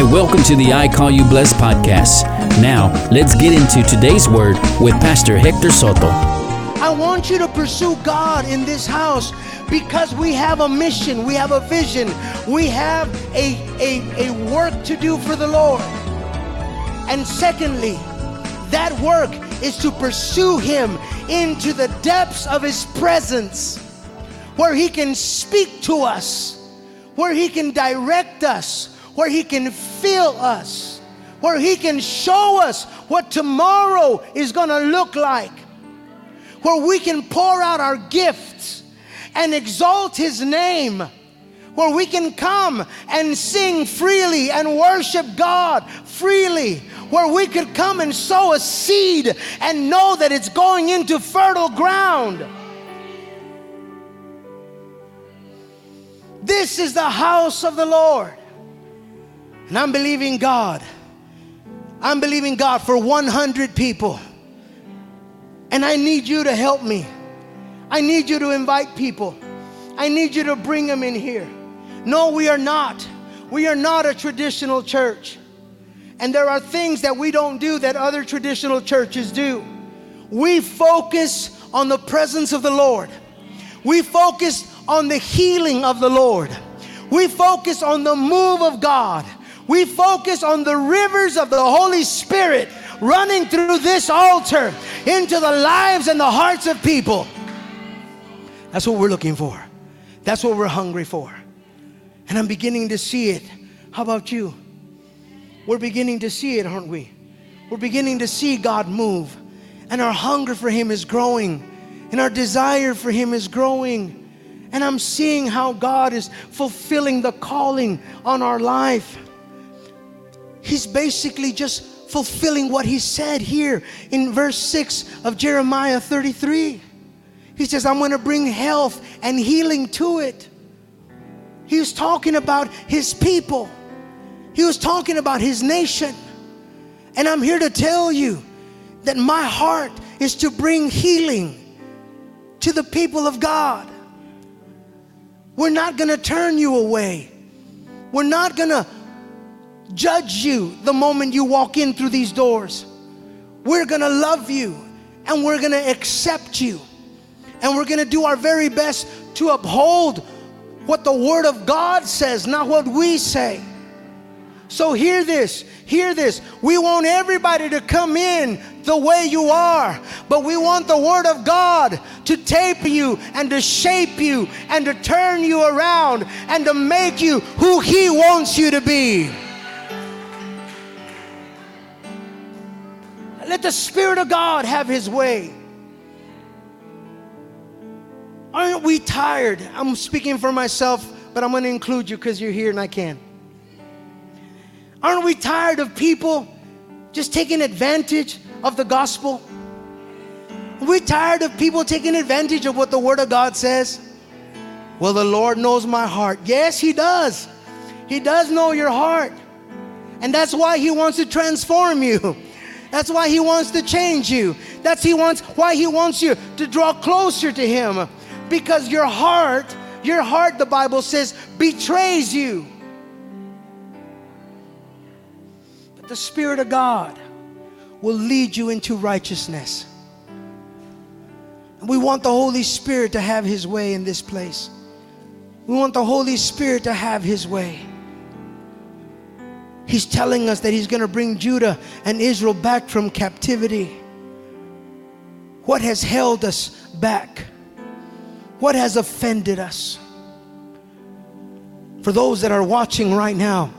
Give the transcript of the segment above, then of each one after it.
Hi, welcome to the I Call You Blessed podcast. Now, let's get into today's word with Pastor Hector Soto. I want you to pursue God in this house because we have a mission, we have a vision, we have a, a, a work to do for the Lord. And secondly, that work is to pursue Him into the depths of His presence where He can speak to us, where He can direct us, where He can fill us, where He can show us what tomorrow is going to look like, where we can pour out our gifts and exalt His name. Where we can come and sing freely and worship God freely, where we could come and sow a seed and know that it's going into fertile ground. This is the house of the Lord. And I'm believing God. I'm believing God for 100 people. And I need you to help me. I need you to invite people. I need you to bring them in here. No, we are not. We are not a traditional church. And there are things that we don't do that other traditional churches do. We focus on the presence of the Lord. We focus on the healing of the Lord. We focus on the move of God. We focus on the rivers of the Holy Spirit running through this altar into the lives and the hearts of people. That's what we're looking for. That's what we're hungry for. And I'm beginning to see it. How about you? We're beginning to see it, aren't we? We're beginning to see God move. And our hunger for Him is growing. And our desire for Him is growing. And I'm seeing how God is fulfilling the calling on our life. He's basically just fulfilling what He said here in verse 6 of Jeremiah 33. He says, I'm going to bring health and healing to it. He was talking about His people, He was talking about His nation. And I'm here to tell you that my heart is to bring healing to the people of God. We're not going to turn you away. We're not going to judge you the moment you walk in through these doors. We're to love you and we're to accept you. And we're to do our very best to uphold what the Word of God says, not what we say. So hear this, hear this. We want everybody to come in the way you are, but we want the Word of God to tape you and to shape you and to turn you around and to make you who He wants you to be. Let the Spirit of God have His way. Aren't we tired? I'm speaking for myself, but I'm going to include you because you're here and I can. Aren't we tired of people just taking advantage of the gospel? Are we tired of people taking advantage of what the Word of God says? Well, the Lord knows my heart. Yes, He does. He does know your heart. And that's why He wants to transform you. That's why He wants to change you. That's he wants, why He wants you to draw closer to Him. Because your heart, your heart, the Bible says, betrays you. But the Spirit of God will lead you into righteousness. And we want the Holy Spirit to have His way in this place. We want the Holy Spirit to have His way. He's telling us that He's going to bring Judah and Israel back from captivity. What has held us back? What has offended us? For those that are watching right now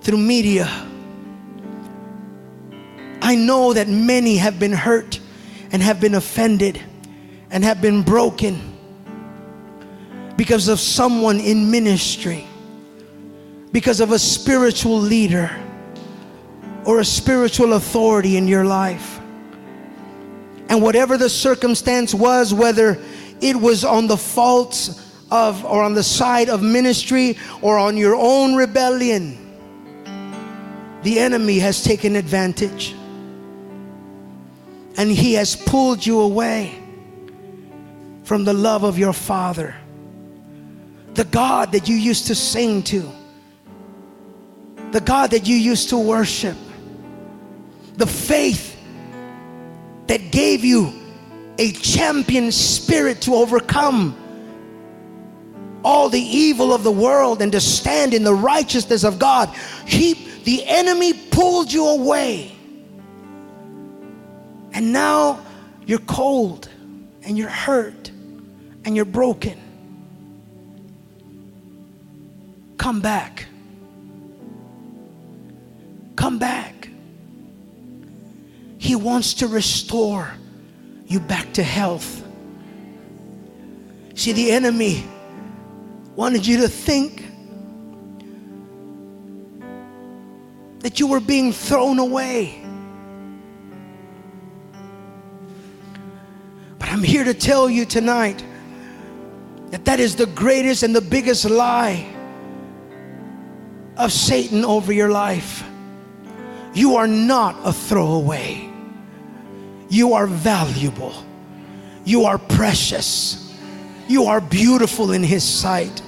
through media, I know that many have been hurt and have been offended and have been broken because of someone in ministry, because of a spiritual leader or a spiritual authority in your life. And whatever the circumstance was, whether it was on the faults of or on the side of ministry or on your own rebellion, the enemy has taken advantage. And he has pulled you away from the love of your Father. The God that you used to sing to, the God that you used to worship, the faith that gave you a champion spirit to overcome all the evil of the world and to stand in the righteousness of God. He, the enemy pulled you away. And now you're cold and you're hurt and you're broken. Come back. Come back. He wants to restore you back to health. See, the enemy wanted you to think that you were being thrown away. But I'm here to tell you tonight that that is the greatest and the biggest lie of Satan over your life. You are not a throwaway. You are valuable. You are precious. You are beautiful in His sight.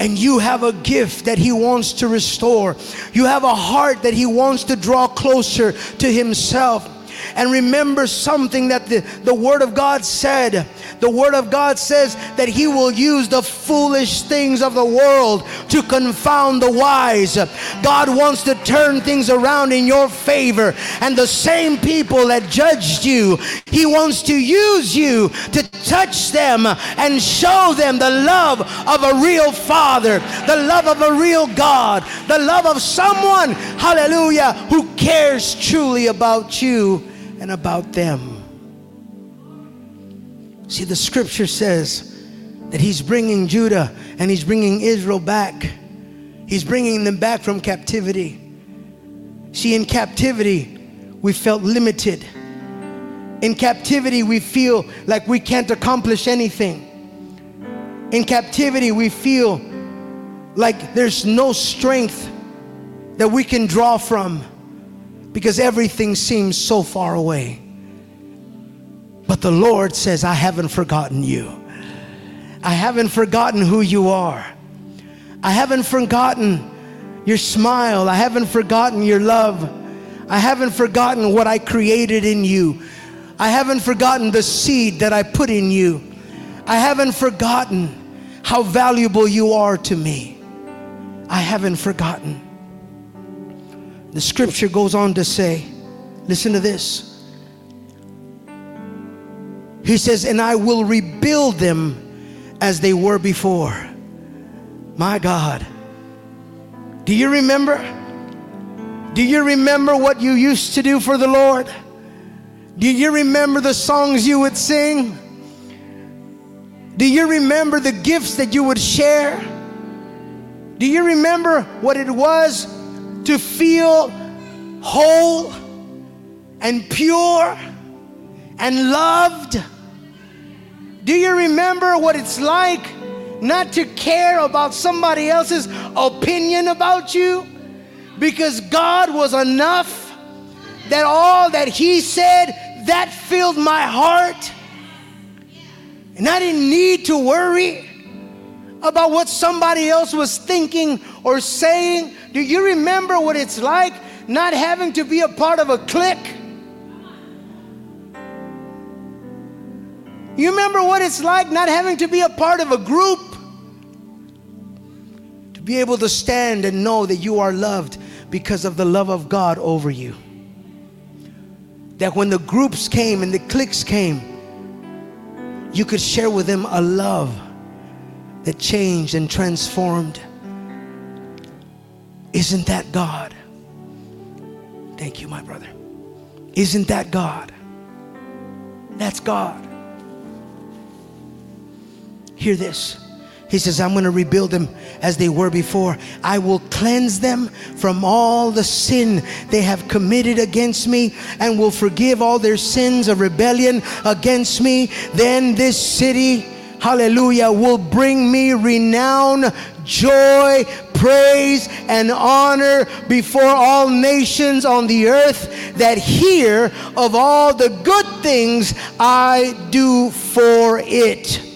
And you have a gift that He wants to restore. You have a heart that He wants to draw closer to Himself. And remember something that the, the Word of God said the Word of God says that He will use the foolish things of the world to confound the wise. God wants to turn things around in your favor. And the same people that judged you, He wants to use you to touch them and show them the love of a real Father, the love of a real God, the love of someone, hallelujah, who cares truly about you and about them. See, the scripture says that he's bringing Judah and he's bringing Israel back. He's bringing them back from captivity. See, in captivity, we felt limited. In captivity, we feel like we can't accomplish anything. In captivity, we feel like there's no strength that we can draw from because everything seems so far away. But the Lord says, I haven't forgotten you. I haven't forgotten who you are. I haven't forgotten your smile. I haven't forgotten your love. I haven't forgotten what I created in you. I haven't forgotten the seed that I put in you. I haven't forgotten how valuable you are to me. I haven't forgotten. The scripture goes on to say, listen to this. He says, and I will rebuild them as they were before. My God. Do you remember? Do you remember what you used to do for the Lord? Do you remember the songs you would sing? Do you remember the gifts that you would share? Do you remember what it was to feel whole and pure and loved? Do you remember what it's like not to care about somebody else's opinion about you? Because God was enough that all that He said, that filled my heart. And I didn't need to worry about what somebody else was thinking or saying. Do you remember what it's like not having to be a part of a clique? You remember what it's like not having to be a part of a group? To be able to stand and know that you are loved because of the love of God over you. That when the groups came and the cliques came, you could share with them a love that changed and transformed. Isn't that God? Thank you, my brother. Isn't that God? That's God. Hear this. He says, I'm going to rebuild them as they were before. I will cleanse them from all the sin they have committed against me and will forgive all their sins of rebellion against me. Then this city, hallelujah, will bring me renown, joy, praise, and honor before all nations on the earth that hear of all the good things I do for it.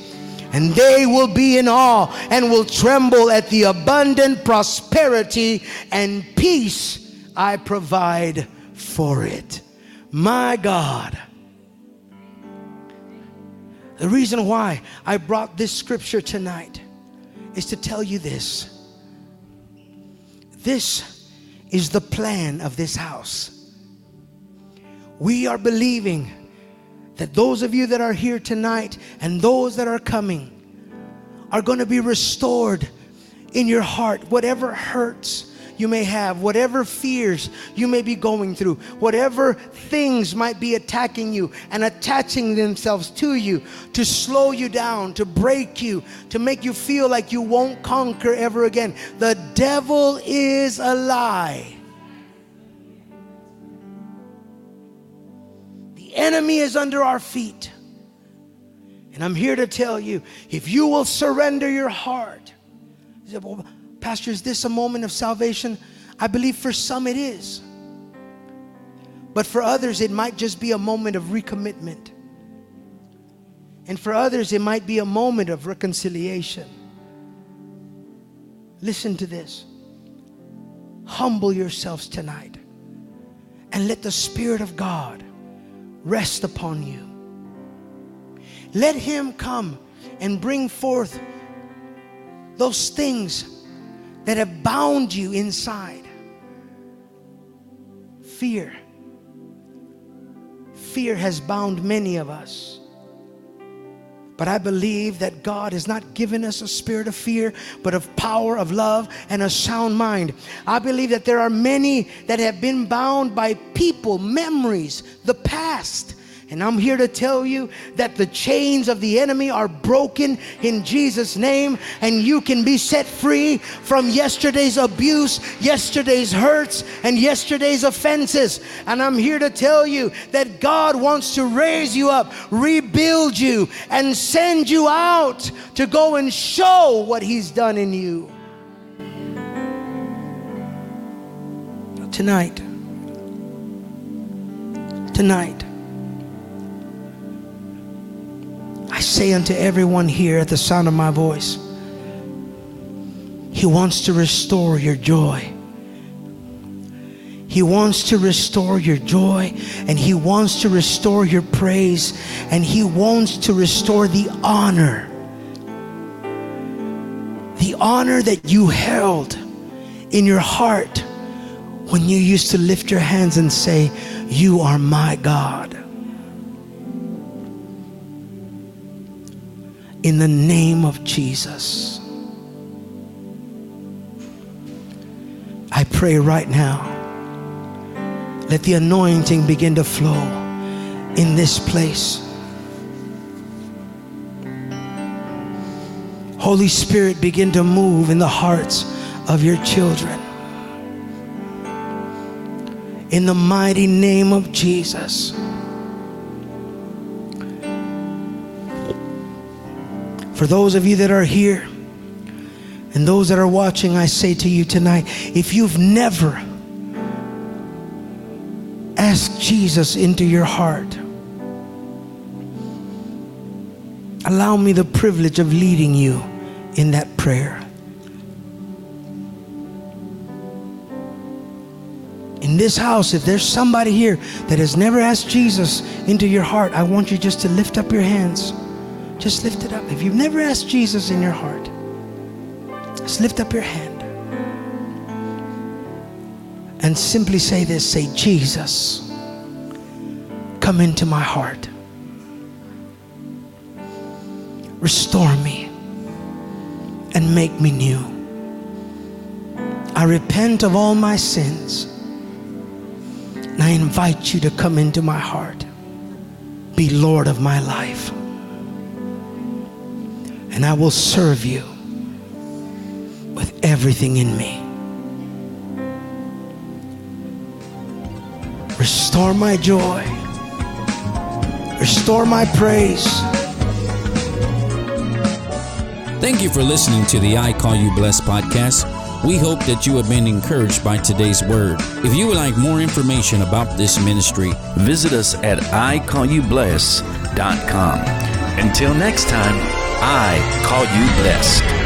And they will be in awe and will tremble at the abundant prosperity and peace I provide for it. My God. The reason why I brought this scripture tonight is to tell you this. This is the plan of this house. We are believing that those of you that are here tonight and those that are coming are going to be restored in your heart. Whatever hurts, you may have, whatever fears you may be going through, whatever things might be attacking you and attaching themselves to you to slow you down, to break you, to make you feel like you won't conquer ever again. The devil is a lie. Enemy is under our feet. And I'm here to tell you if you will surrender your heart, Pastor, is this a moment of salvation? I believe for some it is. But for others, it might just be a moment of recommitment. And for others, it might be a moment of reconciliation. Listen to this. Humble yourselves tonight and let the Spirit of God rest upon you. Let Him come and bring forth those things that have bound you inside. Fear. Fear has bound many of us. But I believe that God has not given us a spirit of fear, but of power, of love, and a sound mind. I believe that there are many that have been bound by people, memories, the past and I'm here to tell you that the chains of the enemy are broken in Jesus' name, and you can be set free from yesterday's abuse, yesterday's hurts, and yesterday's offenses. And I'm here to tell you that God wants to raise you up, rebuild you, and send you out to go and show what He's done in you. Tonight, tonight, I say unto everyone here at the sound of my voice, He wants to restore your joy. He wants to restore your joy and He wants to restore your praise and He wants to restore the honor. The honor that you held in your heart when you used to lift your hands and say, You are my God. In the name of Jesus. I pray right now, let the anointing begin to flow in this place. Holy Spirit, begin to move in the hearts of your children. In the mighty name of Jesus. For those of you that are here and those that are watching, I say to you tonight if you've never asked Jesus into your heart, allow me the privilege of leading you in that prayer. In this house, if there's somebody here that has never asked Jesus into your heart, I want you just to lift up your hands. Just lift it up. If you've never asked Jesus in your heart, just lift up your hand and simply say this say, Jesus, come into my heart. Restore me and make me new. I repent of all my sins. And I invite you to come into my heart. Be Lord of my life and I will serve you with everything in me. Restore my joy. Restore my praise. Thank you for listening to the I Call You Blessed podcast. We hope that you have been encouraged by today's word. If you would like more information about this ministry, visit us at iCallYouBless.com. Until next time, I call you blessed.